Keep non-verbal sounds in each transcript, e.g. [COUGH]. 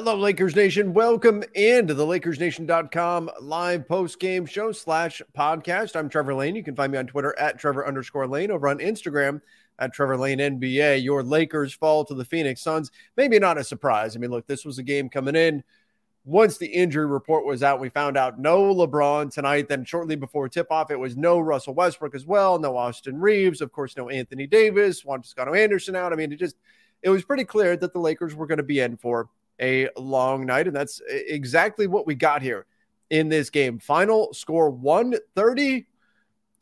Hello, Lakers Nation. Welcome into the LakersNation.com live post game show slash podcast. I'm Trevor Lane. You can find me on Twitter at Trevor underscore Lane, over on Instagram at Trevor Lane NBA. Your Lakers fall to the Phoenix Suns. Maybe not a surprise. I mean, look, this was a game coming in. Once the injury report was out, we found out no LeBron tonight. Then shortly before tip off, it was no Russell Westbrook as well, no Austin Reaves, of course, no Anthony Davis, Juan Toscano Anderson out. I mean, it just it was pretty clear that the Lakers were going to be in for a long night. And that's exactly what we got here in this game. Final score 130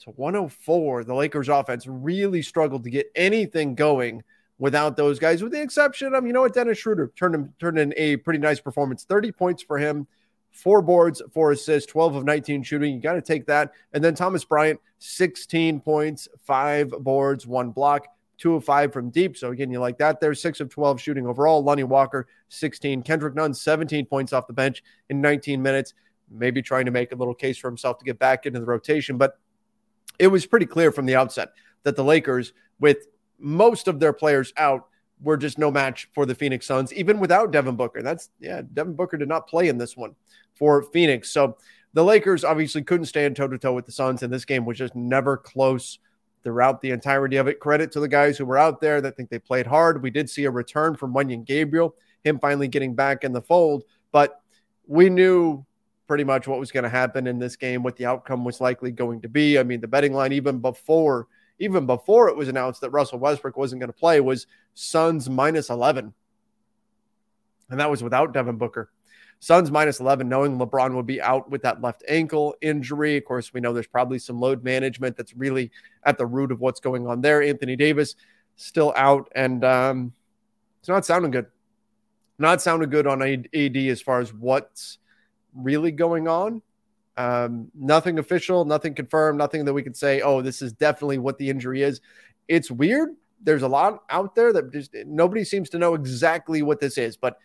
to 104. The Lakers offense really struggled to get anything going without those guys, with the exception of, you know what, Dennis Schroeder turned, him, turned in a pretty nice performance 30 points for him. Four boards, four assists, 12 of 19 shooting. You got to take that. And then Thomas Bryant, 16 points, five boards, one block two of five from deep. So again, you like that there. Six of 12 shooting overall. Lonnie Walker, 16. Kendrick Nunn, 17 points off the bench in 19 minutes. Maybe trying to make a little case for himself to get back into the rotation. But it was pretty clear from the outset that the Lakers, with most of their players out, were just no match for the Phoenix Suns, even without Devin Booker. That's, yeah, Devin Booker did not play in this one for Phoenix. So the Lakers obviously couldn't stand toe to toe with the Suns, and this game was just never close throughout the entirety of it. Credit to the guys who were out there that think they played hard. We did see a return from Wenyen Gabriel, him finally getting back in the fold, but we knew pretty much what was going to happen in this game, what the outcome was likely going to be. I mean, the betting line even before even before it was announced that Russell Westbrook wasn't going to play was Suns minus 11. And that was without Devin Booker. Suns minus 11, knowing LeBron will be out with that left ankle injury. Of course, we know there's probably some load management that's really at the root of what's going on there. Anthony Davis still out, and um, it's not sounding good. Not sounding good on AD as far as what's really going on. Um, nothing official, nothing confirmed, nothing that we could say, oh, this is definitely what the injury is. It's weird. There's a lot out there that just nobody seems to know exactly what this is, but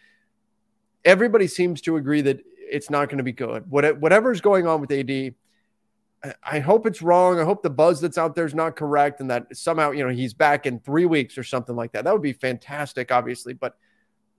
everybody seems to agree that it's not going to be good. What, whatever's going on with AD, I hope it's wrong. I hope the buzz that's out there is not correct and that somehow, you know, he's back in three weeks or something like that. That would be fantastic, obviously, but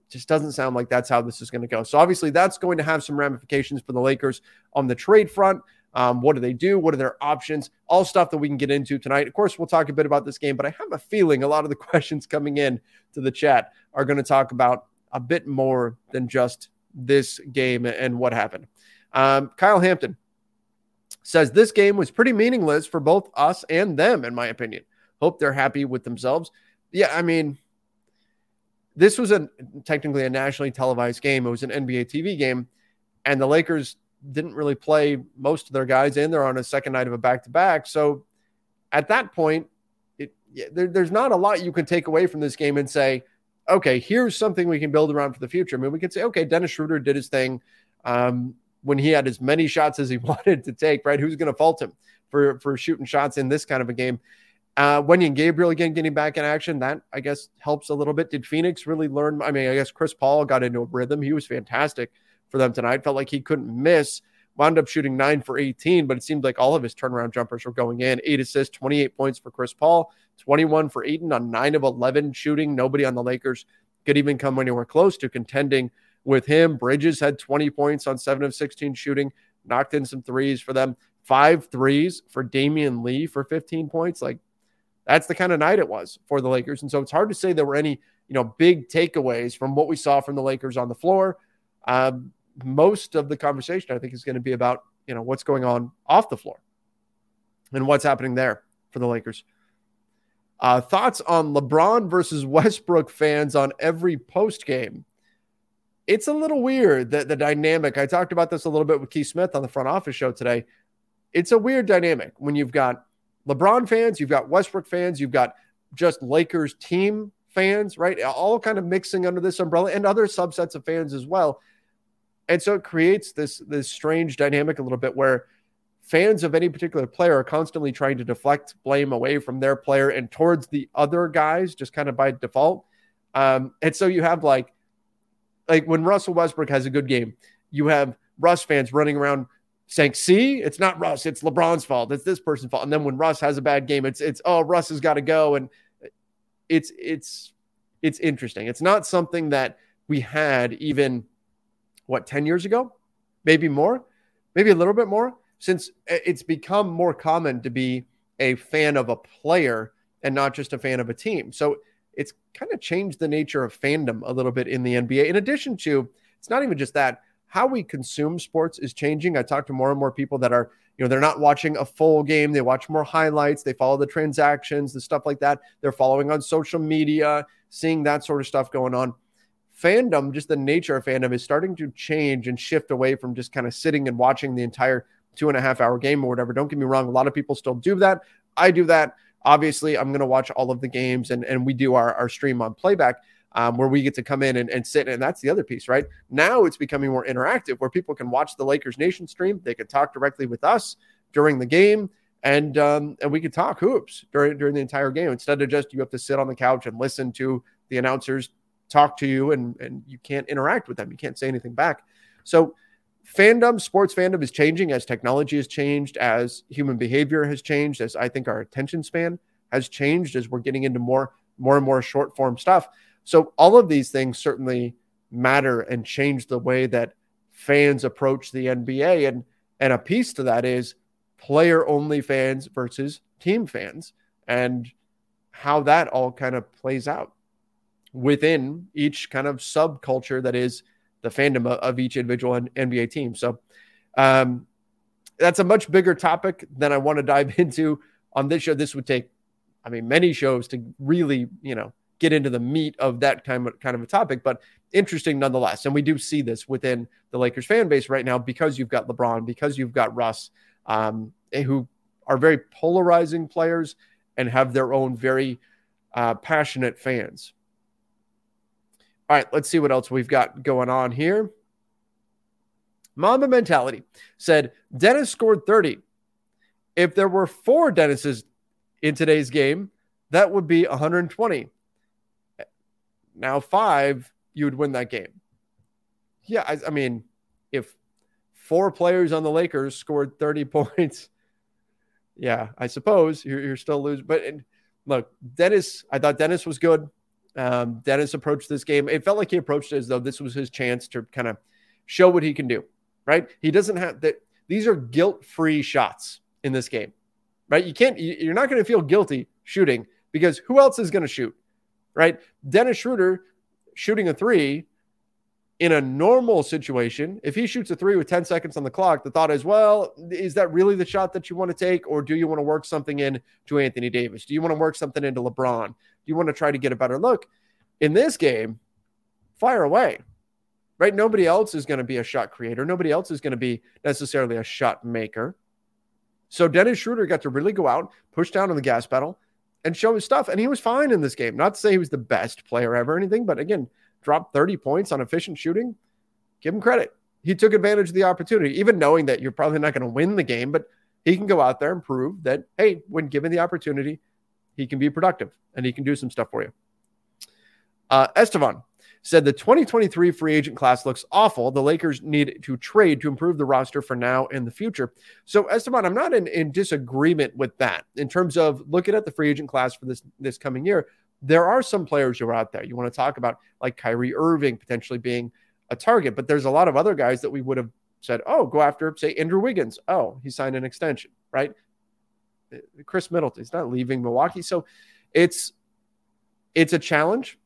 just doesn't sound like that's how this is going to go. So obviously that's going to have some ramifications for the Lakers on the trade front. Um, what do they do? What are their options? All stuff that we can get into tonight. Of course, we'll talk a bit about this game, but I have a feeling a lot of the [LAUGHS] questions coming in to the chat are going to talk about a bit more than just this game and what happened. Um, Kyle Hampton says this game was pretty meaningless for both us and them, in my opinion. Hope they're happy with themselves. Yeah, I mean, this was a technically a nationally televised game. It was an NBA TV game, and the Lakers didn't really play most of their guys in. They're on a second night of a back to back. So at that point, it, there, there's not a lot you can take away from this game and say, okay, here's something we can build around for the future. I mean, we could say, okay, Dennis Schroeder did his thing um, when he had as many shots as he [LAUGHS] wanted to take, right? Who's going to fault him for, for shooting shots in this kind of a game? Uh, Wenyen Gabriel again getting back in action, that I guess helps a little bit. Did Phoenix really learn? I mean, I guess Chris Paul got into a rhythm. He was fantastic for them tonight. Felt like he couldn't miss. Wound up shooting nine for 18, but it seemed like all of his turnaround jumpers were going in. Eight assists, 28 points for Chris Paul, 21 for Ayton on nine of 11 shooting. Nobody on the Lakers could even come anywhere close to contending with him. Bridges had 20 points on 7 of 16 shooting, knocked in some threes for them. Five threes for Damion Lee for 15 points. Like that's the kind of night it was for the Lakers. And so it's hard to say there were any, you know, big takeaways from what we saw from the Lakers on the floor. Um, most of the conversation, I think, is going to be about, you know, what's going on off the floor and what's happening there for the Lakers. Uh, thoughts on LeBron versus [LAUGHS] Westbrook fans on every post game? It's a little weird that the dynamic. I talked about this a little bit with Keith Smith on the front office show today. It's a weird dynamic when you've got LeBron fans, you've got Westbrook fans, you've got just Lakers team fans, right? All kind of mixing under this umbrella and other subsets of fans as well. And so it creates this this strange dynamic a little bit where fans of any particular player are constantly trying to deflect blame away from their player and towards the other guys just kind of by default. Um, and so you have like like when Russell Westbrook has a good game, you have Russ fans running around saying, "See, it's not Russ, it's LeBron's fault. It's this person's fault." And then when Russ has a bad game, it's it's oh Russ has got to go, and it's it's it's interesting. It's not something that we had even what ten years ago, maybe more, maybe a little bit more, since it's become more common to be a fan of a player and not just a fan of a team. So it's kind of changed the nature of fandom a little bit in the NBA. In addition to, it's not even just that how we consume sports is changing. I talk to more and more people that are, you know, they're not watching a full game. They watch more highlights. They follow the transactions, the stuff like that. They're following on social media, seeing that sort of stuff going on. Fandom, just the nature of fandom, is starting to change and shift away from just kind of sitting and watching the entire two and a half hour game or whatever. Don't get me wrong. A lot of people still do that. I do that. Obviously, I'm going to watch all of the games and, and we do our, our stream on playback um, where we get to come in and, and sit. And that's the other piece, right? Now it's becoming more interactive where people can watch the Lakers Nation stream. They can talk directly with us during the game. And um, and we could talk hoops during during the entire game instead of just you have to sit on the couch and listen to the announcers talk to you and and you can't interact with them. You can't say anything back. So fandom, sports fandom is changing as technology has changed, as human behavior has changed, as I think our attention span has changed as we're getting into more more and more short form stuff. So all of these things certainly matter and change the way that fans approach the NBA. And and a piece to that is player only fans versus team fans and how that all kind of plays out within each kind of subculture that is the fandom of each individual NBA team. So um, that's a much bigger topic than I want to dive [LAUGHS] into on this show. This would take, I mean, many shows to really, you know, get into the meat of that kind of kind of a topic, but interesting nonetheless. And we do see this within the Lakers fan base right now because you've got LeBron, because you've got Russ, um, who are very polarizing players and have their own very uh, passionate fans. All right, let's see what else we've got going on here. Mamba Mentality said Dennis scored 30. If there were four Dennises in today's game, that would be 120 now five, you would win that game. Yeah, I, I mean, if four players on the Lakers scored 30 [LAUGHS] points, yeah, I suppose you're, you're still losing. But look, Dennis, I thought Dennis was good. Um, Dennis approached this game. It felt like he approached it as though this was his chance to kind of show what he can do, right? He doesn't have that. These are guilt free shots in this game, right? You can't, you're not going to feel guilty shooting because who else is going to shoot? right? Dennis Schroeder shooting a three in a normal situation, if he shoots a three with 10 seconds on the clock, the thought is, well, is that really the shot that you want to take? Or do you want to work something in to Anthony Davis? Do you want to work something into LeBron? Do you want to try to get a better look? In this game, fire away, right? Nobody else is going to be a shot creator. Nobody else is going to be necessarily a shot maker. So Dennis Schroeder got to really go out, push down on the gas pedal, and show his stuff. And he was fine in this game. Not to say he was the best player ever or anything, but again, dropped 30 points on efficient shooting. Give him credit. He took advantage of the opportunity, even knowing that you're probably not going to win the game, but he can go out there and prove that, hey, when given the opportunity, he can be productive and he can do some stuff for you. Uh, Estevan, said the 2023 free agent class looks awful. The Lakers need to trade to improve the roster for now and the future. So, Esteban, I'm not in, in disagreement with that in terms of looking at the free agent class for this this coming year. There are some players who are out there. You want to talk about like Kyrie Irving potentially being a target, but there's a lot of other guys that we would have said, oh, go after, say, Andrew Wiggins. Oh, he signed an extension, right? Uh, Khris Middleton, he's not leaving Milwaukee. So it's it's a challenge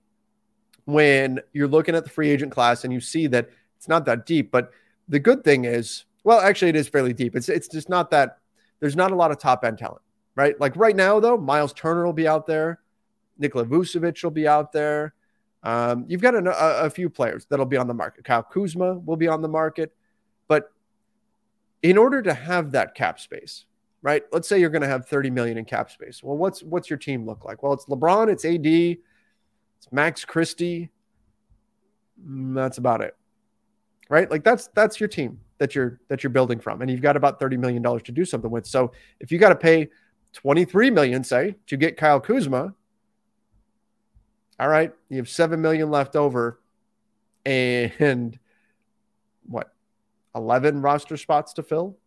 when you're looking at the free agent class and you see that it's not that deep. But the good thing is, well, actually, it is fairly deep. It's it's just not that there's not a lot of top end talent, right? Like right now, though, Miles Turner will be out there, Nikola Vucevic will be out there. Um, you've got a, a, few players that'll be on the market. Kyle Kuzma will be on the market, but in order to have that cap space, right? Let's say you're going to have 30 million in cap space. Well, what's what's your team look like? Well, it's LeBron, it's AD, it's Max Christie. Mm, that's about it. Right? Like that's that's your team that you're that you're building from and you've got about 30 million dollars to do something with. So, if you got to pay 23 million say to get Kyle Kuzma, all right, you have 7 million left over and [LAUGHS] what? 11 roster spots to fill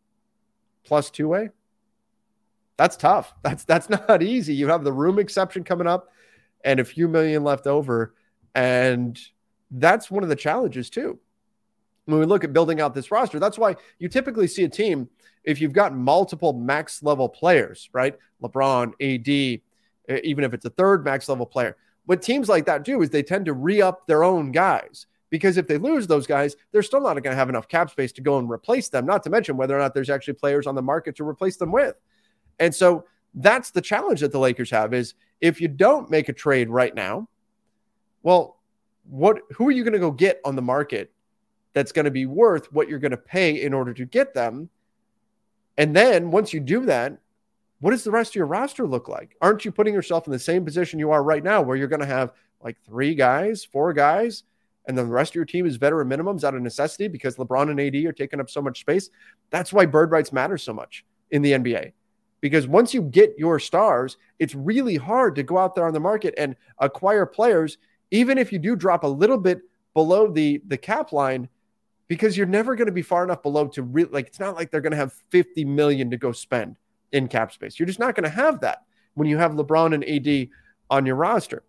plus two-way that's tough. That's that's [LAUGHS] not easy. You have the room exception coming up and a few million left over. And that's one of the challenges too. When we look at building out this roster, that's why you typically see a team if you've got multiple max level players, right? LeBron, AD, even if it's a third max level player. What teams like that do is they tend to re up their own guys because if they lose those guys, they're still not going to have enough cap space to go and replace them, not to mention whether or not there's actually players on the market to replace them with. And so that's the challenge that the Lakers have is if you don't make a trade right now, well, what who are you going to go get on the market that's going to be worth what you're going to pay in order to get them? And then once you do that, what does the rest of your roster look like? Aren't you putting yourself in the same position you are right now where you're going to have like three guys, four guys, and then the rest of your team is veteran minimums out of necessity because LeBron and AD are taking up so much space? That's why bird rights matter so much in the NBA because once you get your stars, it's really hard to go out there on the market and acquire players, even if you do drop a little bit below the the cap line, because you're never going to be far enough below to really like. It's not like they're going to have 50 million to go spend in cap space. You're just not going to have that when you have LeBron and AD on your roster.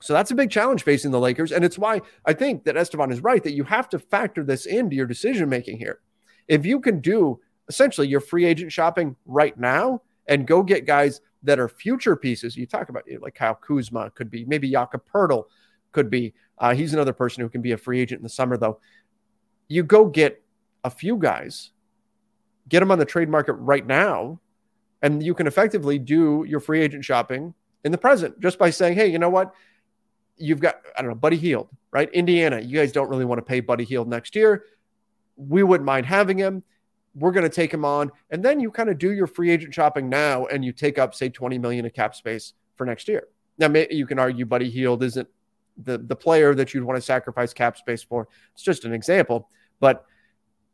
So that's a big challenge facing the Lakers. And it's why I think that Esteban is right that you have to factor this into your decision making here. If you can do essentially your free agent shopping right now and go get guys that are future pieces. You talk about like Kyle Kuzma could be, maybe Jakob Poeltl could be. Uh, he's another person who can be a free agent in the summer, though. You go get a few guys, get them on the trade market right now, and you can effectively do your free agent shopping in the present just by saying, hey, you know what? You've got, I don't know, Buddy Hield, right? Indiana, you guys don't really want to pay Buddy Hield next year. We wouldn't mind having him we're going to take him on. And then you kind of do your free agent shopping now and you take up, say, 20 million of cap space for next year. Now, you can argue Buddy Hield isn't the, the player that you'd want to sacrifice cap space for. It's just an example. But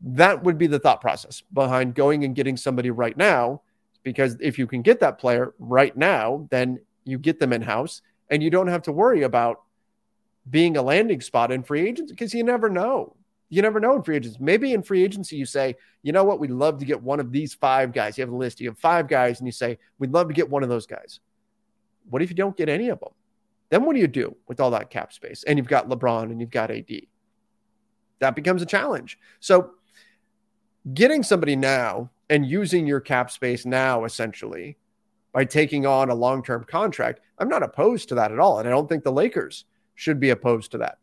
that would be the thought process behind going and getting somebody right now. Because if you can get that player right now, then you get them in house and you don't have to worry about being a landing spot in free agents because you never know. You never know in free agents. Maybe in free agency, you say, you know what, we'd love to get one of these five guys. You have a list, you have five guys, and you say, we'd love to get one of those guys. What if you don't get any of them? Then what do you do with all that cap space? And you've got LeBron and you've got AD. That becomes a challenge. So getting somebody now and using your cap space now, essentially, by taking on a long term contract, I'm not opposed to that at all. And I don't think the Lakers should be opposed to that.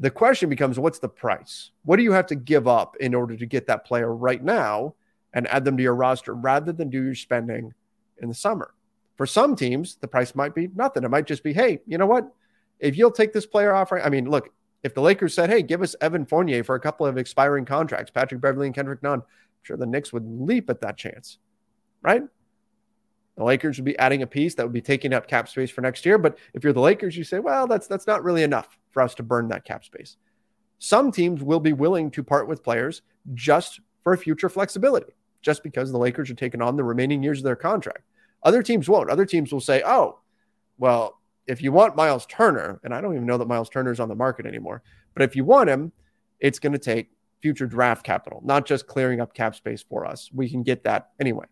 The question becomes what's the price? What do you have to give up in order to get that player right now and add them to your roster rather than do your spending in the summer? For some teams, the price might be nothing. It might just be, hey, you know what? If you'll take this player off, I mean, look, if the Lakers said, hey, give us Evan Fournier for a couple of expiring contracts, Patrick Beverley and Kendrick Nunn, I'm sure the Knicks would leap at that chance, right? The Lakers would be adding a piece that would be taking up cap space for next year. But if you're the Lakers, you say, well, that's that's not really enough for us to burn that cap space. Some teams will be willing to part with players just for future flexibility, just because the Lakers are taking on the remaining years of their contract. Other teams won't. Other teams will say, oh, well, if you want Miles Turner, and I don't even know that Miles Turner is on the market anymore, but if you want him, it's going to take future draft capital, not just clearing up cap space for us. We can get that anyway.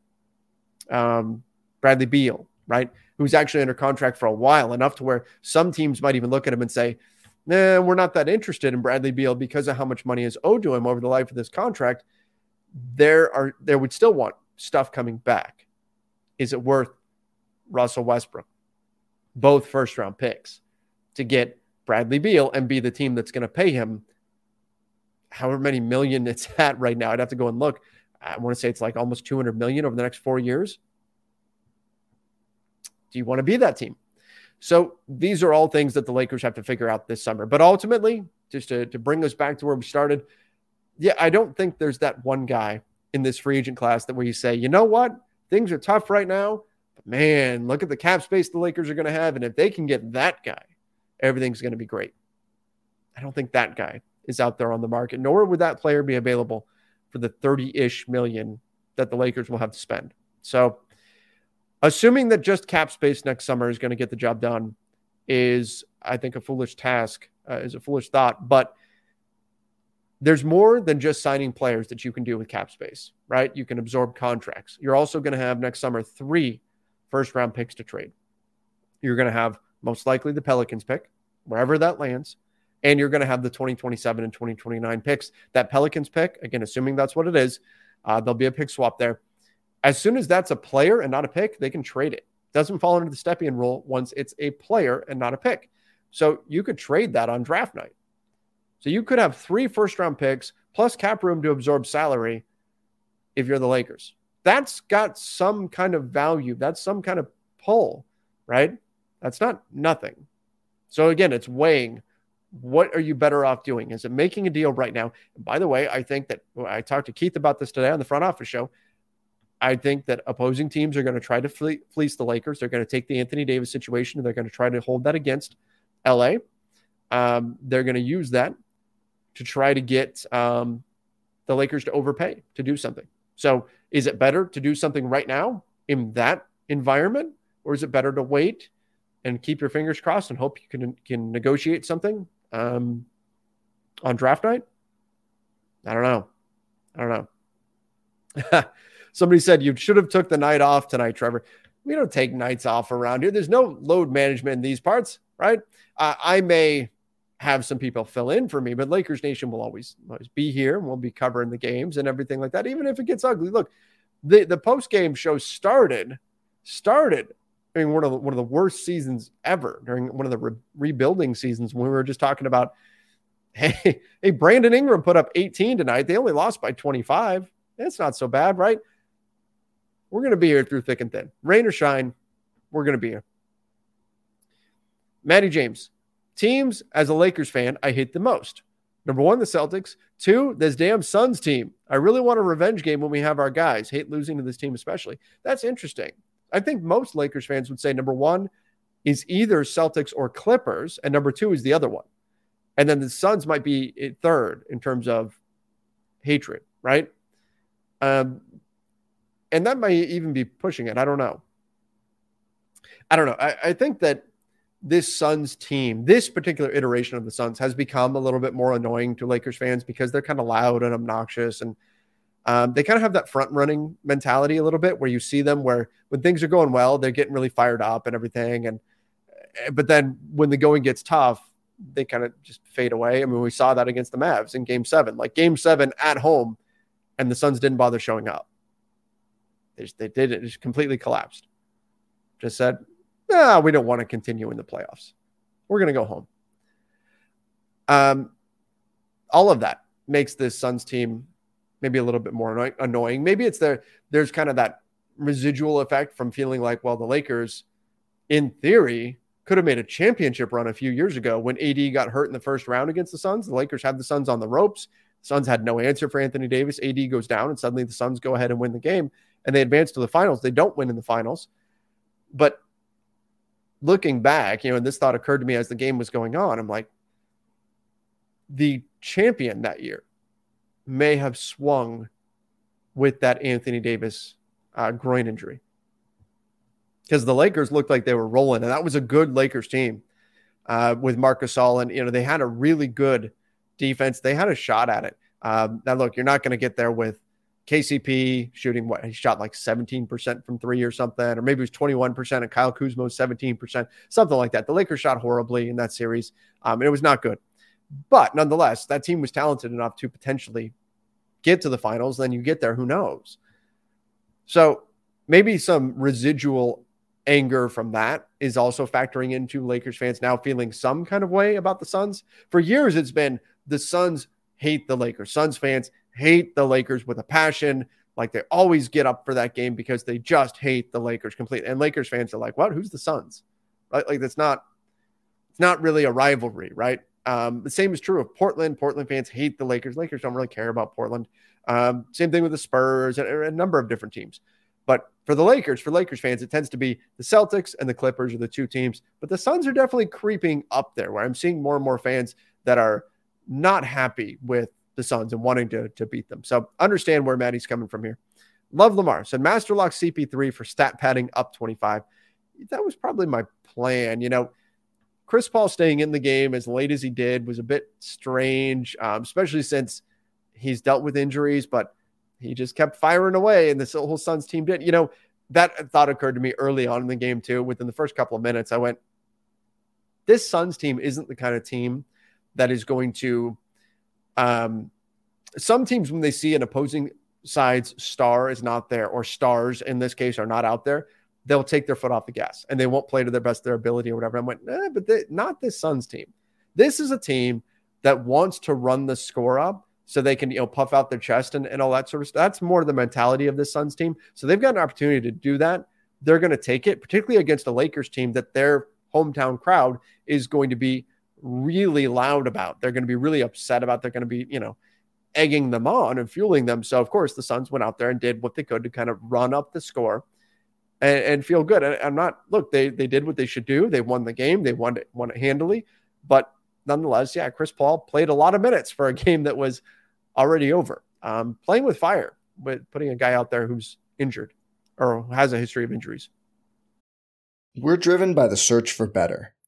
Um, Bradley Beal, right? who's actually under contract for a while, enough to where some teams might even look at him and say, nah, we're not that interested in Bradley Beal because of how much money is owed to him over the life of this contract. There are there would still want stuff coming back. Is it worth Russell Westbrook, both first round picks, to get Bradley Beal and be the team that's going to pay him however many million it's [LAUGHS] at right now? I'd have to go and look. I want to say it's like almost 200 million over the next four years. Do you want to be that team? So these are all things that the Lakers have to figure out this summer. But ultimately, just to, to bring us back to where we started, yeah, I don't think there's that one guy in this free agent class that where you say, you know what, things are tough right now, but man, look at the cap space the Lakers are going to have. And if they can get that guy, everything's going to be great. I don't think that guy is out there on the market, nor would that player be available for the 30 ish million that the Lakers will have to spend. So, assuming that just cap space next summer is going to get the job done is, I think, a foolish task, uh, is a foolish thought. But there's more than just signing players that you can do with cap space, right? You can absorb contracts. You're also going to have next summer three first round picks to trade. You're going to have most likely the Pelicans pick, wherever that lands. And you're going to have the 2027 and 2029 picks. That Pelicans pick, again, assuming that's what it is, uh, there'll be a pick swap there. As soon as that's a player and not a pick, they can trade it. Doesn't fall under the Stepien rule once it's a player and not a pick. So you could trade that on draft night. So you could have three first round picks plus cap room to absorb salary if you're the Lakers. That's got some kind of value. That's some kind of pull, right? That's not nothing. So again, it's weighing what are you better off doing? Is it making a deal right now? And by the way, I think that I talked to Keith about this today on the front office show. I think that opposing teams are going to try to fle- fleece the Lakers. They're going to take the Anthony Davis situation they're going to try to hold that against LA. Um, they're going to use that to try to get um, the Lakers to overpay to do something. So, is it better to do something right now in that environment, or is it better to wait and keep your fingers crossed and hope you can can negotiate something um, on draft night? I don't know. I don't know. [LAUGHS] Somebody said you should have took the night off tonight, Trevor. We don't take nights off around here. There's no load management in these parts, right? Uh, I may have some people fill in for me, but Lakers Nation will always, always be here and we'll be covering the games and everything like that, even if it gets ugly. Look, the, the post game show started, started I mean, one of the, one of the worst seasons ever during one of the re- rebuilding seasons when we were just talking about, [LAUGHS] hey, hey, Brandon Ingram put up 18 tonight. They only lost by 25. That's not so bad, right? We're going to be here through thick and thin. Rain or shine, we're going to be here. Maddie James, teams as a Lakers fan, I hate the most. Number one, the Celtics. Two, this damn Suns team. I really want a revenge game when we have our guys. Hate losing to this team, especially. That's interesting. I think most Lakers fans would say number one is either Celtics or Clippers, and number two is the other one. And then the Suns might be third in terms of hatred, right? Um, and that might even be pushing it. I don't know. I don't know. I, I think that this Suns team, this particular iteration of the Suns, has become a little bit more annoying to Lakers fans because they're kind of loud and obnoxious, and um, they kind of have that front running mentality a little bit, where you see them where when things are going well, they're getting really fired up and everything, and eh, but then when the going gets tough, they kind of just fade away. I mean, we saw that against the Mavs in Game Seven, like Game Seven at home, and the Suns didn't bother showing up. They, just, they did it, just completely collapsed. Just said, nah, we don't want to continue in the playoffs. We're going to go home. Um, all of that makes this Suns team maybe a little bit more annoying. Maybe it's there. There's kind of that residual effect from feeling like, well, the Lakers, in theory, could have made a championship run a few years ago when AD got hurt in the first round against the Suns. The Lakers had the Suns on the ropes. The Suns had no answer for Anthony Davis. AD goes down, and suddenly the Suns go ahead and win the game, and they advance to the finals. They don't win in the finals, but looking back, you know, and this thought occurred to me as the game was going on. I'm like, the champion that year may have swung with that Anthony Davis uh, groin injury because the Lakers looked like they were rolling, and that was a good Lakers team uh, with Marcus Gasol, and you know they had a really good defense. They had a shot at it. Um, now, look, you're not going to get there with KCP shooting what he shot like 17% from three or something, or maybe it was 21%, and Kyle Kuzma 17%, something like that. The Lakers shot horribly in that series, um, and it was not good. But nonetheless, that team was talented enough to potentially get to the finals. Then you get there, who knows? So maybe some residual anger from that is also factoring into Lakers fans now feeling some kind of way about the Suns. For years, it's been the Suns hate the Lakers. Suns fans hate the Lakers with a passion. Like they always get up for that game because they just hate the Lakers completely. And Lakers fans are like, what? Who's the Suns? Right? Like that's not, it's not really a rivalry, right? Um, the same is true of Portland. Portland fans hate the Lakers. Lakers don't really care about Portland. Um, same thing with the Spurs and a number of different teams. But for the Lakers, for Lakers fans, it tends to be the Celtics and the Clippers are the two teams. But the Suns are definitely creeping up there, where I'm seeing more and more fans that are not happy with the Suns and wanting to, to beat them. So understand where Maddie's coming from here. Love Lamar said Master Lock CP3 for stat padding up 25. That was probably my plan. You know, Chris Paul staying in the game as late as he did was a bit strange, um, especially since he's dealt with injuries, but he just kept firing away, and this whole Suns team did. You know, that thought occurred to me early on in the game, too. Within the first couple of minutes, I went, This Suns team isn't the kind of team that is going to. Um, some teams, when they see an opposing side's star is not there, or stars in this case are not out there, they'll take their foot off the gas and they won't play to their best their ability or whatever. I went, eh, but they, not this Suns team. This is a team that wants to run the score up so they can you know puff out their chest and, and all that sort of stuff. That's more the mentality of this Suns team. So they've got an opportunity to do that. They're going to take it, particularly against a Lakers team that their hometown crowd is going to be really loud about. They're going to be really upset about. They're going to be, you know, egging them on and fueling them. So of course the Suns went out there and did what they could to kind of run up the score and, and feel good. And I'm not look, they they did what they should do. They won the game. They won it won it handily. But nonetheless, yeah, Chris Paul played a lot of minutes for a [LAUGHS] game that was already over. Um, playing with fire, with putting a guy out there who's injured or has a history of injuries. We're driven by the search for better.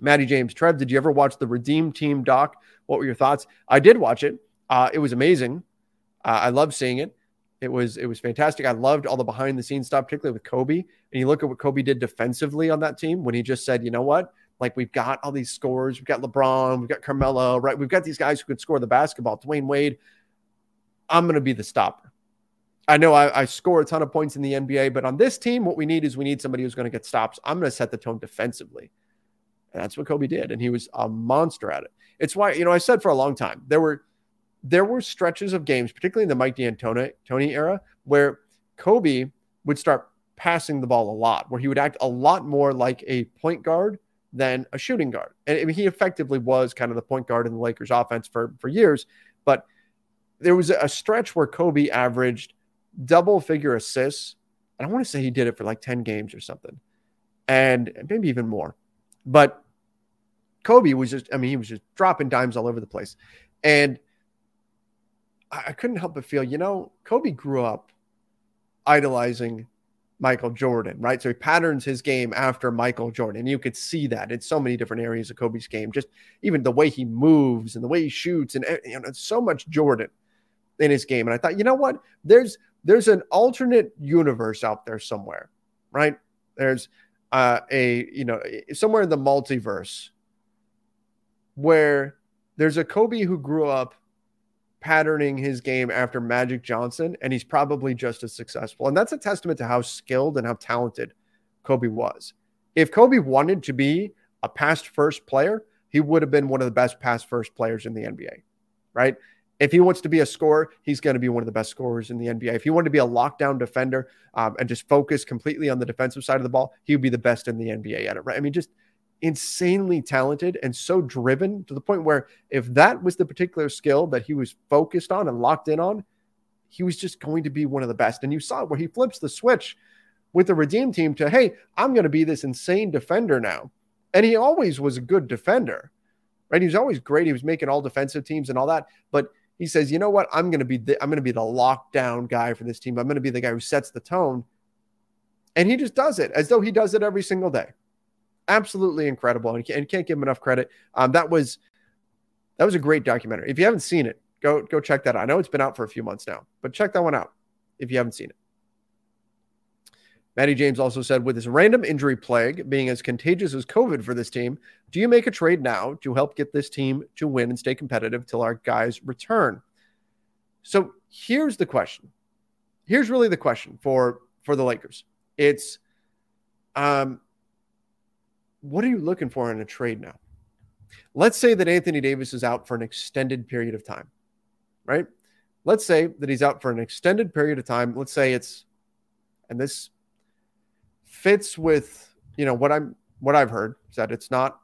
Maddie James, Trev, did you ever watch the Redeem Team doc? What were your thoughts? I did watch it. Uh, it was amazing. Uh, I loved seeing it. It was it was fantastic. I loved all the behind the scenes stuff, particularly with Kobe. And you look at what Kobe did defensively on that team when he just said, you know what, like we've got all these scores. We've got LeBron, we've got Carmelo, right? We've got these guys who could score the basketball. Dwyane Wade. I'm going to be the stopper. I know I, I, score a ton of points in the NBA, but on this team, what we need is we need somebody who's going to get stops. I'm going to set the tone defensively. And that's what Kobe did. And he was a monster at it. It's why, you know, I said for a long time, there were there were stretches of games, particularly in the Mike D'Antoni Tony era, where Kobe would start passing the ball a lot, where he would act a lot more like a point guard than a shooting guard. And I mean, he effectively was kind of the point guard in the Lakers offense for, for years. But there was a stretch where Kobe averaged double figure assists. And I want to say he did it for like 10 games or something, and maybe even more. But Kobe was just, I mean, he was just dropping dimes all over the place. And I couldn't help but feel, you know, Kobe grew up idolizing Michael Jordan, right? So he patterns his game after Michael Jordan. And you could see that in so many different areas of Kobe's game, just even the way he moves and the way he shoots, and eh, you know, so much Jordan in his game. And I thought, you know what? There's there's an alternate universe out there somewhere, right? There's uh, a you know somewhere in the multiverse where there's a Kobe who grew up patterning his game after Magic Johnson, and he's probably just as successful. And that's a testament to how skilled and how talented Kobe was. If Kobe wanted to be a pass first player, he would have been one of the best pass first players in the NBA, right? If he wants to be a scorer, he's going to be one of the best scorers in the NBA. If he wanted to be a lockdown defender um, and just focus completely on the defensive side of the ball, he would be the best in the NBA at it, right? I mean, just insanely talented and so driven to the point where if that was the particular skill that he was focused on and locked in on, he was just going to be one of the best. And you saw where he flips the switch with the Redeem team to, hey, I'm going to be this insane defender now. And he always was a good defender, right? He was always great. He was making all defensive teams and all that. But he says, you know what? I'm going to be the, I'm going to be the lockdown guy for this team. I'm going to be the guy who sets the tone. And he just does it as though he does it every single day absolutely incredible and can't, can't give him enough credit. Um, that was that was a great documentary. If you haven't seen it, go go check that out. I know it's been out for a few months now, but check that one out if you haven't seen it. Matty James also said, with this random injury plague being as contagious as COVID for this team, do you make a trade now to help get this team to win and stay competitive till our guys return? So here's the question. Here's really the question for for the Lakers. It's um what are you looking for in a trade now? Let's say that Anthony Davis is out for an extended period of time, right? Let's say that he's out for an extended period of time. Let's say it's, and this fits with, you know, what I'm, what I've heard is that it's not,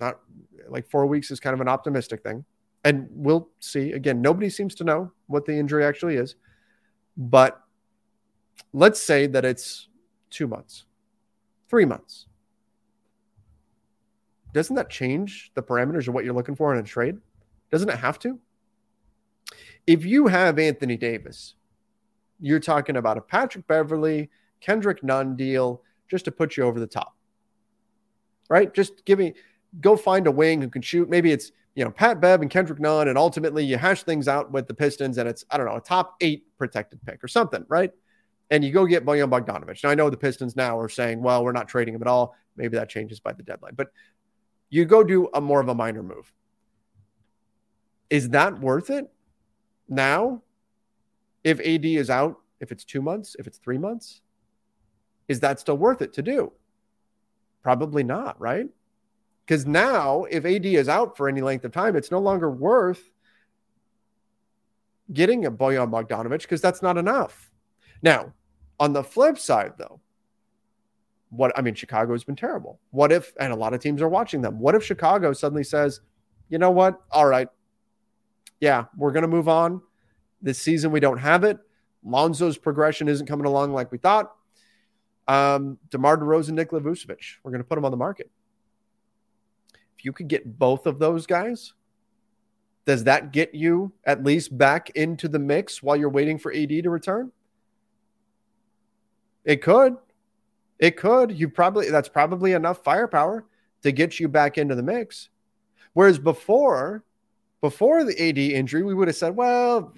not like four weeks is kind of an optimistic thing. And we'll see. Again, nobody seems to know what the injury actually is. But let's say that it's two months, three months, doesn't that change the parameters of what you're looking for in a trade? Doesn't it have to? If you have Anthony Davis, you're talking about a Patrick Beverley, Kendrick Nunn deal just to put you over the top. Right? Just give me go find a wing who can shoot. Maybe it's you know Pat Bev and Kendrick Nunn, and ultimately you hash things out with the Pistons, and it's I don't know a top eight protected pick or something, right? And you go get Bojan Bogdanovic. Now I know the Pistons now are saying, well, we're not trading him at all. Maybe that changes by the deadline, but you go do a more of a minor move. Is that worth it now? If AD is out, if it's two months, if it's three months, is that still worth it to do? Probably not, right? Because now, if AD is out for any length of time, it's no longer worth getting a Bojan Bogdanovic because that's not enough. Now, on the flip side, though, what I mean, Chicago has been terrible. What if, and a lot of teams are watching them, what if Chicago suddenly says, you know what? All right. Yeah, we're going to move on. This season, we don't have it. Lonzo's progression isn't coming along like we thought. Um, DeMar DeRozan, Nikola Vucevic, we're going to put them on the market. If you could get both of those guys, does that get you at least back into the mix while you're waiting for AD to return? It could. It could. You probably that's probably enough firepower to get you back into the mix. Whereas before, before the AD injury, we would have said, well,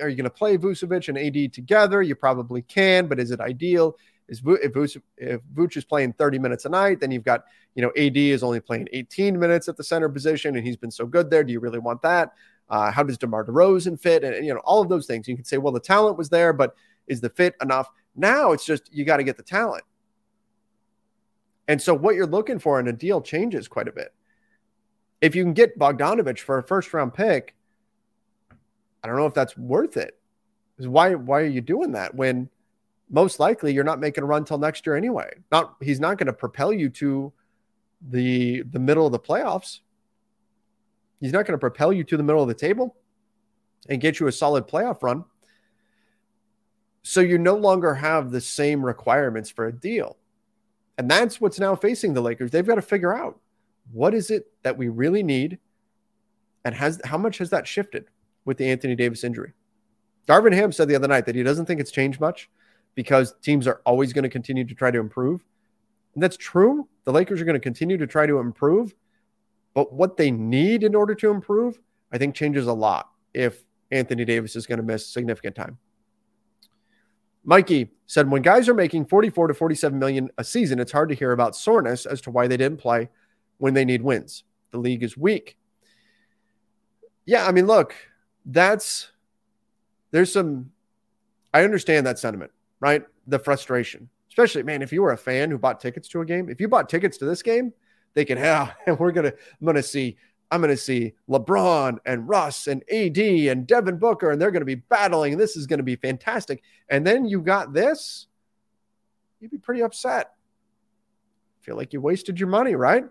are you going to play Vucevic and AD together? You probably can, but is it ideal? Is if Vuce, if Vuce is playing 30 minutes a night, then you've got, you know, AD is only playing 18 minutes at the center position, and he's been so good there. Do you really want that? Uh, how does DeMar DeRozan fit? And, and, you know, all of those things. You can say, well, the talent was there, but is the fit enough? Now it's just you got to get the talent. And so what you're looking for in a deal changes quite a bit. If you can get Bogdanovic for a first round pick, I don't know if that's worth it. Why why are you doing that when most likely you're not making a run till next year anyway? Not he's not going to propel you to the the middle of the playoffs. He's not going to propel you to the middle of the table and get you a solid playoff run. So you no longer have the same requirements for a deal. And that's what's now facing the Lakers. They've got to figure out what is it that we really need and has how much has that shifted with the Anthony Davis injury? Darvin Ham said the other night that he doesn't think it's changed much because teams are always going to continue to try to improve. And that's true. The Lakers are going to continue to try to improve. But what they need in order to improve, I think changes a lot if Anthony Davis is going to miss significant time. Mikey said, when guys are making 44 to 47 million a season, it's hard to hear about soreness as to why they didn't play when they need wins. The league is weak. Yeah, I mean, look, that's there's some I understand that sentiment, right? The frustration. Especially, man, if you were a fan who bought tickets to a game, if you bought tickets to this game, they can, yeah, and we're gonna, I'm gonna see, I'm gonna see LeBron and Russ and AD and Devin Booker, and they're gonna be battling, this is gonna be fantastic. And then you got this, you'd be pretty upset. Feel like you wasted your money, right?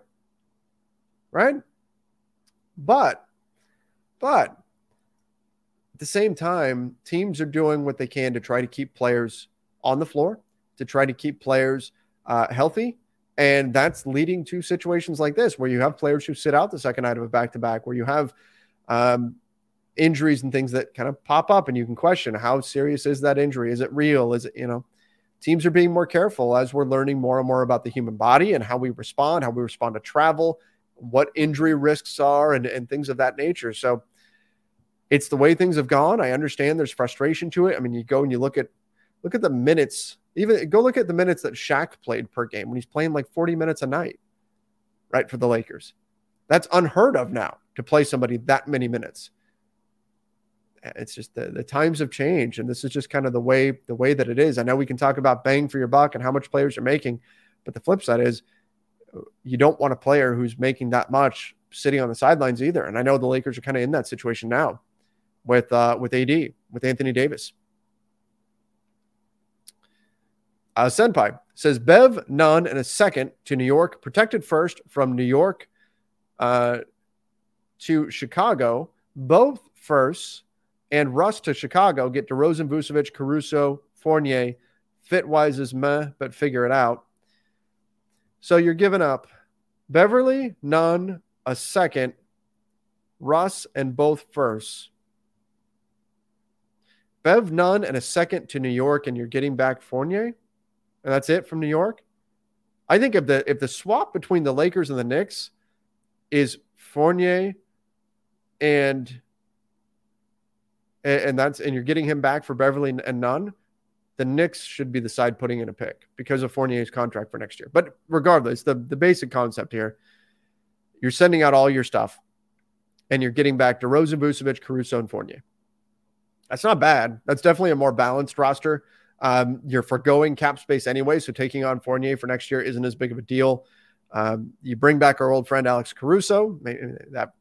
Right? But, but at the same time, teams are doing what they can to try to keep players on the floor, to try to keep players uh, healthy. And that's leading to situations like this, where you have players who sit out the second night of a back to back, where you have um, injuries and things that kind of pop up, and you can question how serious is that injury? Is it real? Is it, you know, teams are being more careful as we're learning more and more about the human body and how we respond, how we respond to travel, what injury risks are, and, and things of that nature. So, it's the way things have gone. I understand there's frustration to it. I mean, you go and you look at look at the minutes. Even go look at the minutes that Shaq played per game when he's playing like 40 minutes a night, right for the Lakers. That's unheard of now to play somebody that many minutes. It's just the, the times have changed, and this is just kind of the way the way that it is. I know we can talk about bang for your buck and how much players are making, but the flip side is you don't want a player who's making that much sitting on the sidelines either. And I know the Lakers are kind of in that situation now with uh, with AD with Anthony Davis. Uh, Senpai says Bev Nunn and a second to New York, protected first from New York uh, to Chicago, both firsts, and Russ to Chicago get DeRozan, Vucevic, Caruso, Fournier. Fitwise is meh, but figure it out. So you're giving up Beverley, Nunn, a second, Russ, and both firsts. Bev Nunn and a second to New York, and you're getting back Fournier, and that's it from New York. I think if the if the swap between the Lakers and the Knicks is Fournier and and that's and you're getting him back for Beverley and Nunn, the Knicks should be the side putting in a pick because of Fournier's contract for next year. But regardless, the the basic concept here, you're sending out all your stuff, and you're getting back to DeRozan, Vucevic, Caruso, and Fournier. That's not bad. That's definitely a more balanced roster. Um, you're foregoing cap space anyway, so taking on Fournier for next year isn't as big of a deal. Um, you bring back our old friend Alex Caruso. That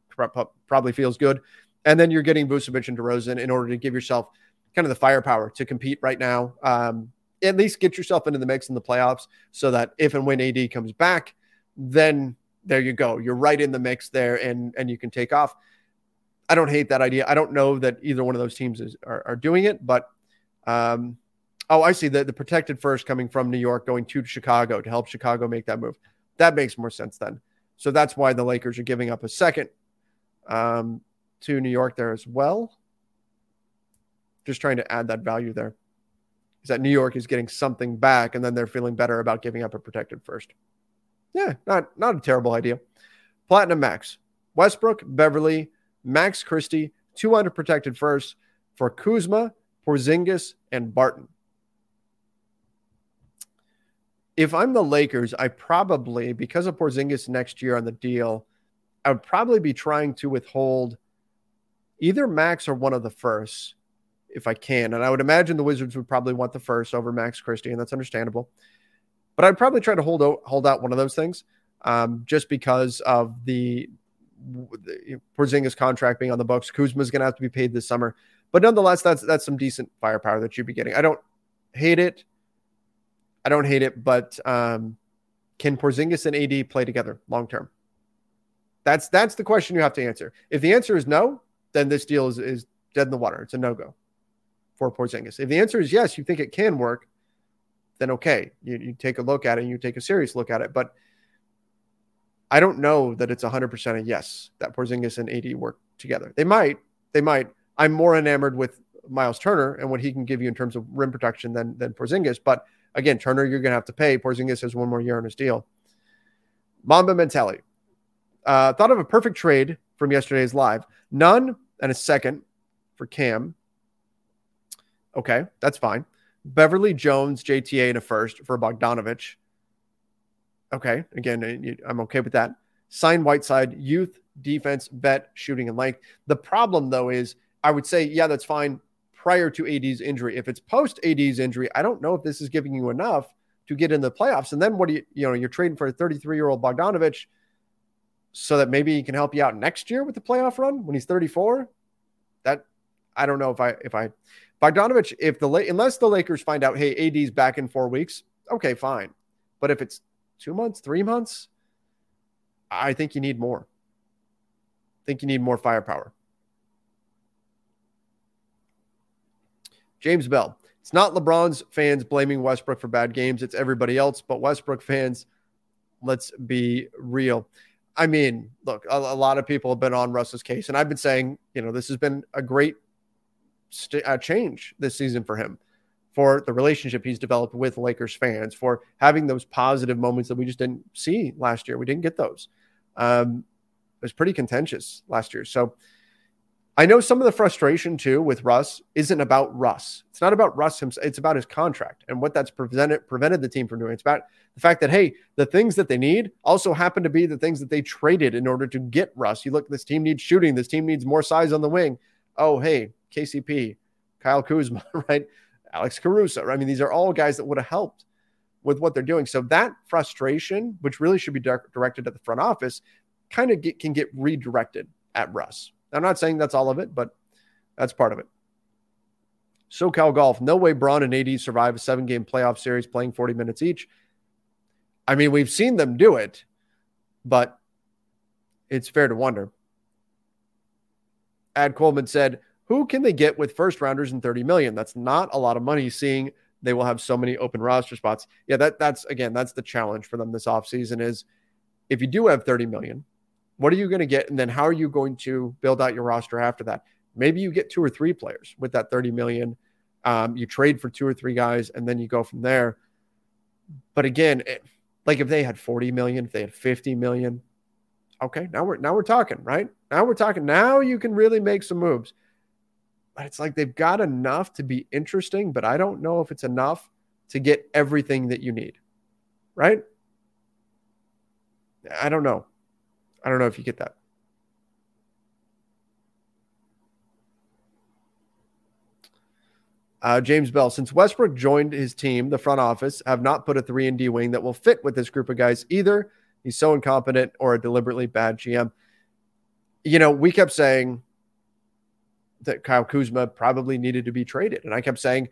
probably feels good. And then you're getting Vucevic and DeRozan in order to give yourself kind of the firepower to compete right now. Um, at least get yourself into the mix in the playoffs so that if and when AD comes back, then there you go. You're right in the mix there and and you can take off. I don't hate that idea. I don't know that either one of those teams is are, are doing it, but um, oh, I see the the protected first coming from New York going to Chicago to help Chicago make that move. That makes more sense then. So that's why the Lakers are giving up a second um, to New York there as well. Just trying to add that value there. Is that New York is getting something back, and then they're feeling better about giving up a protected first. Yeah, not not a terrible idea. Platinum Max, Westbrook, Beverley, Max Christie, two protected first for Kuzma, Porzingis, and Barton. If I'm the Lakers, I probably, because of Porzingis next year on the deal, I would probably be trying to withhold either Max or one of the firsts if I can. And I would imagine the Wizards would probably want the first over Max Christie, and that's understandable. But I'd probably try to hold out, hold out one of those things um, just because of the Porzingis contract being on the books. Kuzma's going to have to be paid this summer, but nonetheless, that's that's some decent firepower that you'd be getting. I don't hate it. I don't hate it, but um, can Porzingis and AD play together long term? That's that's the question you have to answer. If the answer is no, then this deal is, is dead in the water. It's a no go for Porzingis. If the answer is yes, you think it can work, then okay, you, you take a look at it and you take a serious look at it. But I don't know that it's 100% a yes that Porzingis and AD work together. They might. They might. I'm more enamored with Miles Turner and what he can give you in terms of rim protection than than Porzingis. But again, Turner, you're going to have to pay. Porzingis has one more year on his deal. Mamba mentality. Uh, thought of a perfect trade from yesterday's live. Nunn and a second for Cam. Okay, that's fine. Beverley Jones, JTA, and a first for Bogdanovic. Okay. Again, uh, I'm okay with that. Sign Whiteside, youth, defense, bet, shooting, and length. The problem, though, is I would say, yeah, that's fine prior to AD's injury. If it's post AD's injury, I don't know if this is giving you enough to get in the playoffs. And then what do you, you know, you're trading for a 33 year old Bogdanovic so that maybe he can help you out next year with the playoff run when he's 34. That I don't know if I, if I, Bogdanovic, if the, late unless the Lakers find out, hey, AD's back in four weeks, okay, fine. But if it's two months, three months, I think you need more. I think you need more firepower. James Bell. It's not LeBron's fans blaming Westbrook for bad games. It's everybody else. But Westbrook fans, let's be real. I mean, look, a, a lot of people have been on Russ's case, and I've been saying, you know, this has been a great st- change this season for him, for the relationship he's developed with Lakers fans, for having those positive moments that we just didn't see last year. We didn't get those. Um, it was pretty contentious last year. So, I know some of the frustration too with Russ isn't about Russ. It's not about Russ himself. It's about his contract and what that's prevented prevented the team from doing. It's about the fact that hey, the things that they need also happen to be the things that they traded in order to get Russ. You look, this team needs shooting. This team needs more size on the wing. Oh, hey, KCP, Kyle Kuzma, [LAUGHS] right? Alex Caruso. I mean, these are all guys that would have helped with what they're doing. So that frustration, which really should be directed at the front office, kind of can get redirected at Russ. I'm not saying that's all of it, but that's part of it. SoCal Golf, no way Bron and AD survive a seven game playoff series playing 40 minutes each. I mean, we've seen them do it, but it's fair to wonder. Ad Coleman said, Who can they get with first rounders and 30 million? That's not a lot of money, seeing they will have so many open roster spots. Yeah, that that's again, that's the challenge for them this offseason is if you do have 30 million, what are you going to get? And then how are you going to build out your roster after that? Maybe you get two or three players with that 30 million. Um, you trade for two or three guys and then you go from there. But again, it, like if they had 40 million, if they had 50 million, okay, now we're now we're talking, right? Now we're talking. Now you can really make some moves. But it's like they've got enough to be interesting, but I don't know if it's enough to get everything that you need. Right? I don't know. I don't know if you get that. Uh, James Bell, since Westbrook joined his team, the front office have not put a three and D wing that will fit with this group of guys either. He's so incompetent or a deliberately bad GM. You know, we kept saying that Kyle Kuzma probably needed to be traded, and I kept saying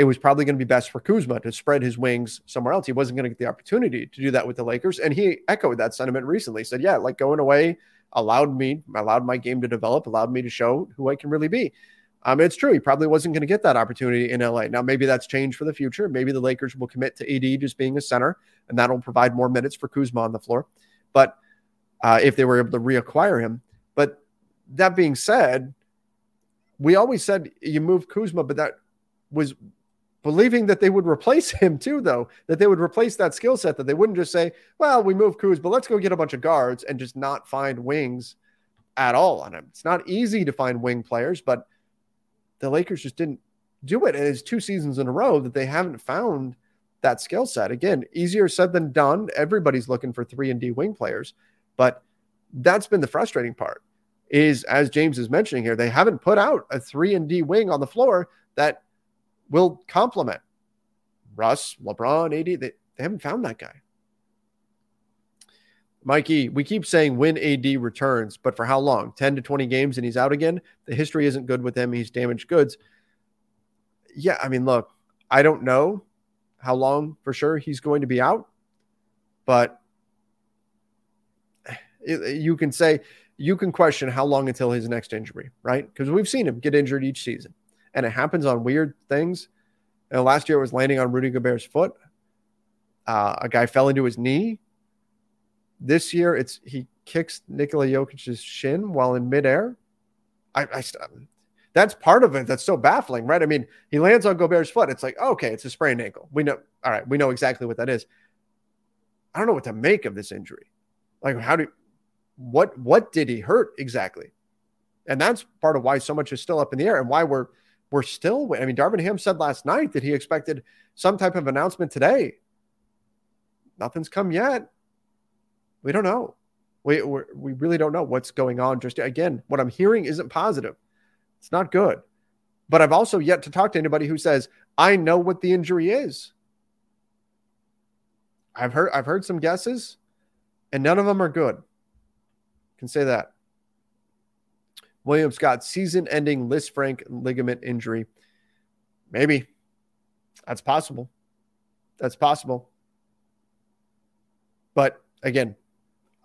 it was probably going to be best for Kuzma to spread his wings somewhere else. He wasn't going to get the opportunity to do that with the Lakers. And he echoed that sentiment recently. He said, Yeah, like going away allowed me, allowed my game to develop, allowed me to show who I can really be. Um, it's true. He probably wasn't going to get that opportunity in LA. Now, maybe that's changed for the future. Maybe the Lakers will commit to AD just being a center, and that'll provide more minutes for Kuzma on the floor. But uh, if they were able to reacquire him. But that being said, we always said you move Kuzma, but that was believing that they would replace him too, though, that they would replace that skill set, that they wouldn't just say, well, we move Kuz, but let's go get a bunch of guards and just not find wings at all on him. It's not easy to find wing players, but the Lakers just didn't do it. And it's two seasons in a row that they haven't found that skill set. Again, easier said than done. Everybody's looking for three and D wing players, but that's been the frustrating part. Is as James is mentioning here, they haven't put out a three and D wing on the floor that will complement Russ, LeBron, AD. They, they haven't found that guy. Mikey, we keep saying when AD returns, but for how long? 10 to 20 games and he's out again? The history isn't good with him. He's damaged goods. Yeah, I mean, look, I don't know how long for sure he's going to be out, but you can say, you can question how long until his next injury, right? Because we've seen him get injured each season and it happens on weird things. You know, last year it was landing on Rudy Gobert's foot. Uh, a guy fell into his knee. This year it's he kicks Nikola Jokic's shin while in midair. I, I that's part of it that's so baffling, right? I mean, he lands on Gobert's foot. It's like, okay, it's a sprained ankle. We know, all right, we know exactly what that is. I don't know what to make of this injury. Like, how do what what did he hurt exactly? And that's part of why so much is still up in the air and why we're we're still, I mean, Darvin Ham said last night that he expected some type of announcement today. Nothing's come yet. We don't know. We, we really don't know what's going on. Just again, what I'm hearing isn't positive. It's not good. But I've also yet to talk to anybody who says, I know what the injury is. I've heard I've heard some guesses, and none of them are good. Can say that. Williams got season-ending Lisfranc ligament injury. Maybe. That's possible. That's possible. But again,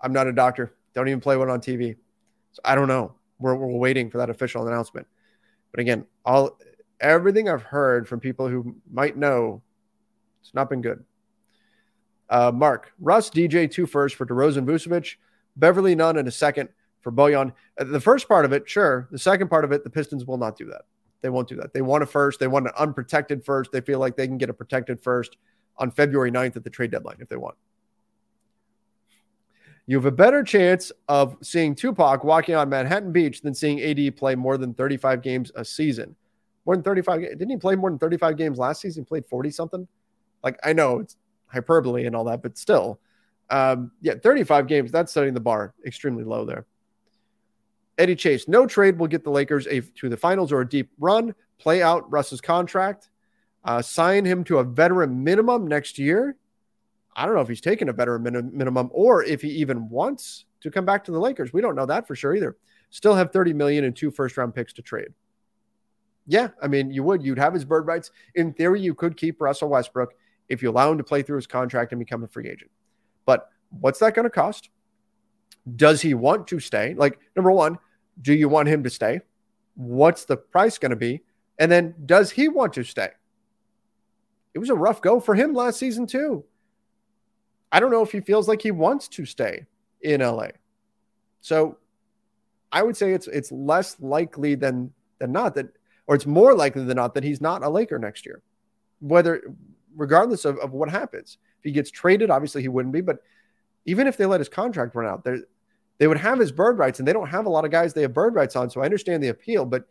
I'm not a doctor. Don't even play one on TV. So I don't know. We're, we're waiting for that official announcement. But again, all everything I've heard from people who might know, it's not been good. Uh, Mark, Russ, DJ, two first for DeRozan Vucevic, Beverley, Nunn, in a second for Bojan. Uh, the first part of it, sure. The second part of it, the Pistons will not do that. They won't do that. They want a first. They want an unprotected first. They feel like they can get a protected first on February 9th at the trade deadline if they want. You have a better chance of seeing Tupac walking on Manhattan Beach than seeing AD play more than 35 games a season. More than 35. Didn't he play more than 35 games last season? He played 40 something. Like, I know it's hyperbole and all that, but still, um, yeah, 35 games. That's setting the bar extremely low there. Eddie Chase, no trade will get the Lakers a, to the finals or a deep run. Play out Russ's contract, uh, sign him to a veteran minimum next year. I don't know if he's taking a better min- minimum or if he even wants to come back to the Lakers. We don't know that for sure either. Still have 30 million and two first round picks to trade. Yeah, I mean, you would. You'd have his bird rights. In theory, you could keep Russell Westbrook if you allow him to play through his contract and become a free agent. But what's that going to cost? Does he want to stay? Like, number one, do you want him to stay? What's the price going to be? And then, does he want to stay? It was a rough go for him last season, too. I don't know if he feels like he wants to stay in LA. So I would say it's it's less likely than than not that, or it's more likely than not that he's not a Laker next year. Whether regardless of, of what happens. If he gets traded, obviously he wouldn't be, but even if they let his contract run out, they would have his bird rights, and they don't have a lot of guys they have bird rights on. So I understand the appeal, but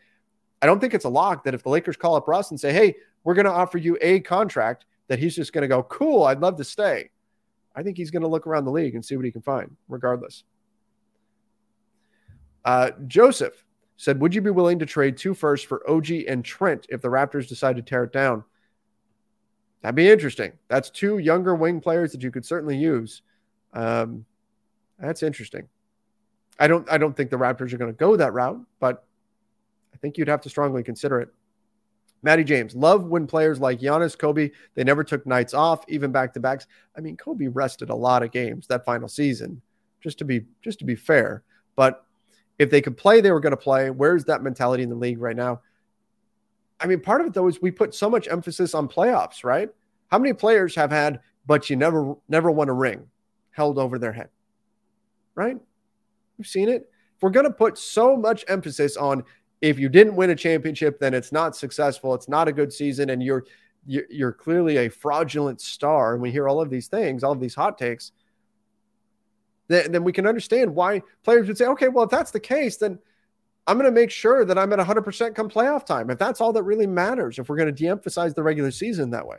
I don't think it's a lock that if the Lakers call up Russ and say, "Hey, we're going to offer you a contract," that he's just going to go, "Cool, I'd love to stay." I think he's going to look around the league and see what he can find, regardless. Uh, Joseph said, Would you be willing to trade two firsts for OG and Trent if the Raptors decide to tear it down? That'd be interesting. That's two younger wing players that you could certainly use. Um, that's interesting. I don't I don't think the Raptors are going to go that route, but I think you'd have to strongly consider it. Maddie James, love when players like Giannis, Kobe, they never took nights off, even back to backs. I mean, Kobe rested a lot of games that final season, just to be just to be fair. But if they could play, they were going to play. Where's that mentality in the league right now? I mean, part of it though is we put so much emphasis on playoffs, right? How many players have had, but you never never won a ring held over their head, right? We've seen it. If we're going to put so much emphasis on if you didn't win a championship, then it's not successful. It's not a good season, and you're you're clearly a fraudulent star. And we hear all of these things, all of these hot takes. Then, then we can understand why players would say, okay, well, if that's the case, then I'm going to make sure that I'm at 100% come playoff time. If that's all that really matters, if we're going to de emphasize the regular season that way.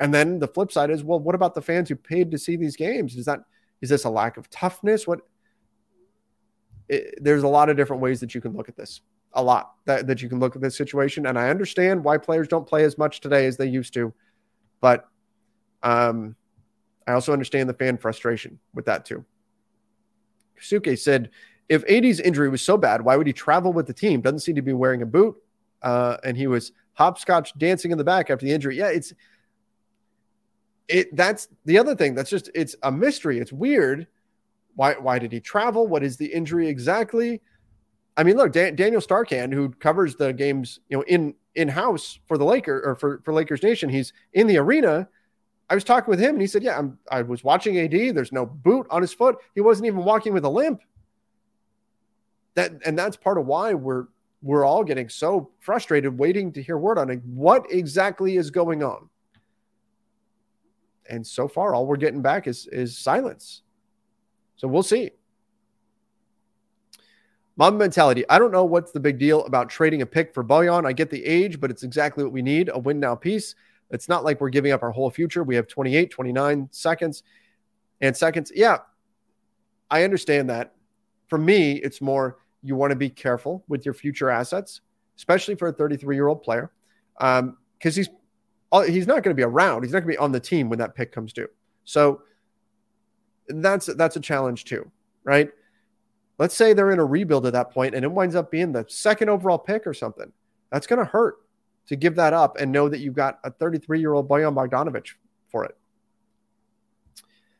And then the flip side is, well, what about the fans who paid to see these games? Is that is this a lack of toughness? What it, there's a lot of different ways that you can look at this. A lot that, that you can look at this situation. And I understand why players don't play as much today as they used to. But um, I also understand the fan frustration with that too. Suke said, if AD's injury was so bad, why would he travel with the team? Doesn't seem to be wearing a boot. Uh, and he was hopscotch dancing in the back after the injury. Yeah, it's it that's the other thing. That's just it's a mystery. It's weird why why did he travel? What is the injury exactly? I mean, look, Dan, Daniel Starkand, who covers the games, you know, in in house for the laker or for for Lakers Nation, he's in the arena. I was talking with him, and he said, "Yeah, I'm, I was watching AD. There's no boot on his foot. He wasn't even walking with a limp." that and that's part of why we're we're all getting so frustrated waiting to hear word on it. What exactly is going on? And so far, all we're getting back is is silence. So we'll see. Mom mentality. I don't know what's the big deal about trading a pick for Bojan. I get the age, but it's exactly what we need a win now piece. It's not like we're giving up our whole future. We have 28, 29 seconds and seconds. Yeah, I understand that. For me, it's more you want to be careful with your future assets, especially for a 33 year old player, because um, he's Uh, he's not going to be around. He's not going to be on the team when that pick comes due. So that's that's a challenge too, right? Let's say they're in a rebuild at that point and it winds up being the second overall pick or something. That's going to hurt to give that up and know that you've got a 33 year old Bojan Bogdanovic for it.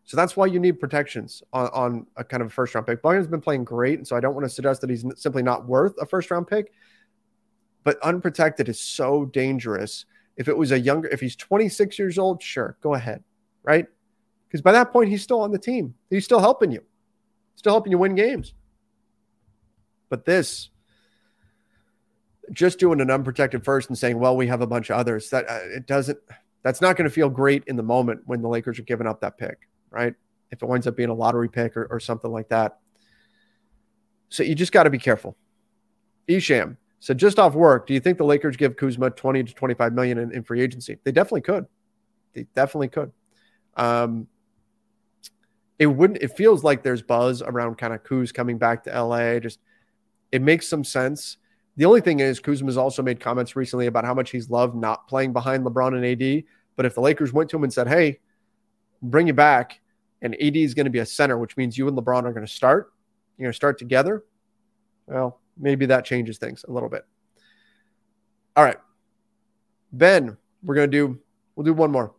So that's why you need protections on, on a kind of a first round pick. Bojan's been playing great, and so I don't want to suggest that he's simply not worth a first round pick. But unprotected is so dangerous. If it was a younger, if he's 26 years old, sure, go ahead, right? Because by that point, he's still on the team. He's still helping you, still helping you win games. But this, just doing an unprotected first and saying, "Well, we have a bunch of others," that uh, it doesn't. That's not going to feel great in the moment when the Lakers are giving up that pick right? If it winds up being a lottery pick or, or something like that. So you just got to be careful. Esham so just off work, do you think the Lakers give Kuzma 20 to 25 million in, in free agency? They definitely could. They definitely could. Um, it wouldn't, it feels like there's buzz around kind of Kuz coming back to LA. Just, it makes some sense. The only thing is, Kuzma's also made comments recently about how much he's loved not playing behind LeBron and AD. But if the Lakers went to him and said, hey, bring you back, and AD is going to be a center, which means you and LeBron are going to start. You're going to start together. Well, maybe that changes things a little bit. All right. Ben, we're going to do, we'll do one more.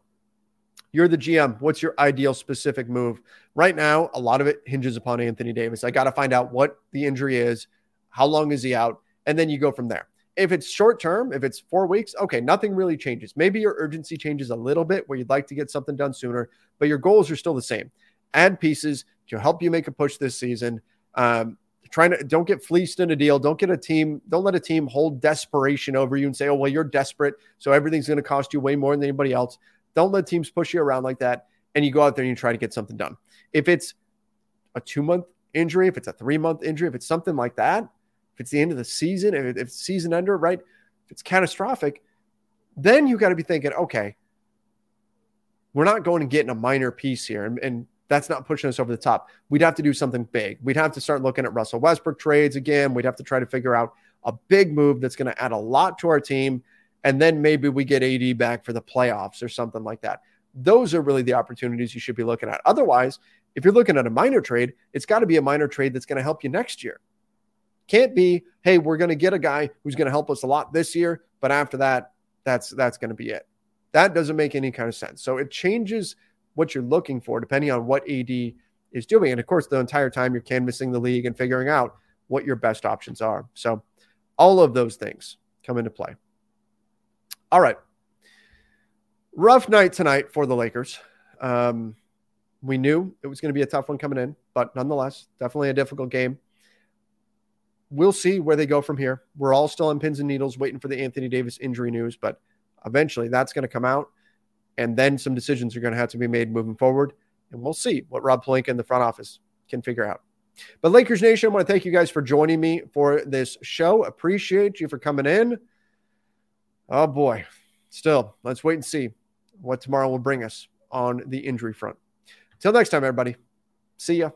You're the GM. What's your ideal specific move? Right now, a lot of it hinges upon Anthony Davis. I got to find out what the injury is, how long is he out, and then you go from there. If it's short term, if it's four weeks, okay, nothing really changes. Maybe your urgency changes a little bit where you'd like to get something done sooner, but your goals are still the same. Add pieces to help you make a push this season. Um, trying to don't get fleeced in a deal. Don't get a team, don't let a team hold desperation over you and say, oh, well, you're desperate. So everything's going to cost you way more than anybody else. Don't let teams push you around like that. And you go out there and you try to get something done. If it's a two month injury, if it's a three month injury, if it's something like that, if it's the end of the season, if it's season ender, right? If it's catastrophic, then you got to be thinking, okay, we're not going and getting a minor piece here. And, and that's not pushing us over the top. We'd have to do something big. We'd have to start looking at Russell Westbrook trades again. We'd have to try to figure out a big move that's going to add a lot to our team. And then maybe we get AD back for the playoffs or something like that. Those are really the opportunities you should be looking at. Otherwise, if you're looking at a minor trade, it's got to be a minor trade that's going to help you next year. Can't be, hey, we're going to get a guy who's going to help us a lot this year, but after that, that's that's going to be it. That doesn't make any kind of sense. So it changes what you're looking for depending on what AD is doing. And of course, the entire time you're canvassing the league and figuring out what your best options are. So all of those things come into play. All right. Rough night tonight for the Lakers. Um, we knew it was going to be a tough one coming in, but nonetheless, definitely a difficult game we'll see where they go from here. We're all still on pins and needles waiting for the Anthony Davis injury news, but eventually that's going to come out. And then some decisions are going to have to be made moving forward. And we'll see what Rob Pelinka and the front office can figure out. But Lakers Nation, I want to thank you guys for joining me for this show. Appreciate you for coming in. Oh boy. Still, let's wait and see what tomorrow will bring us on the injury front. Till next time, everybody. See ya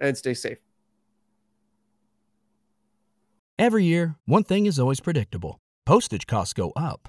and stay safe. Every year, one thing is always predictable postage costs go up.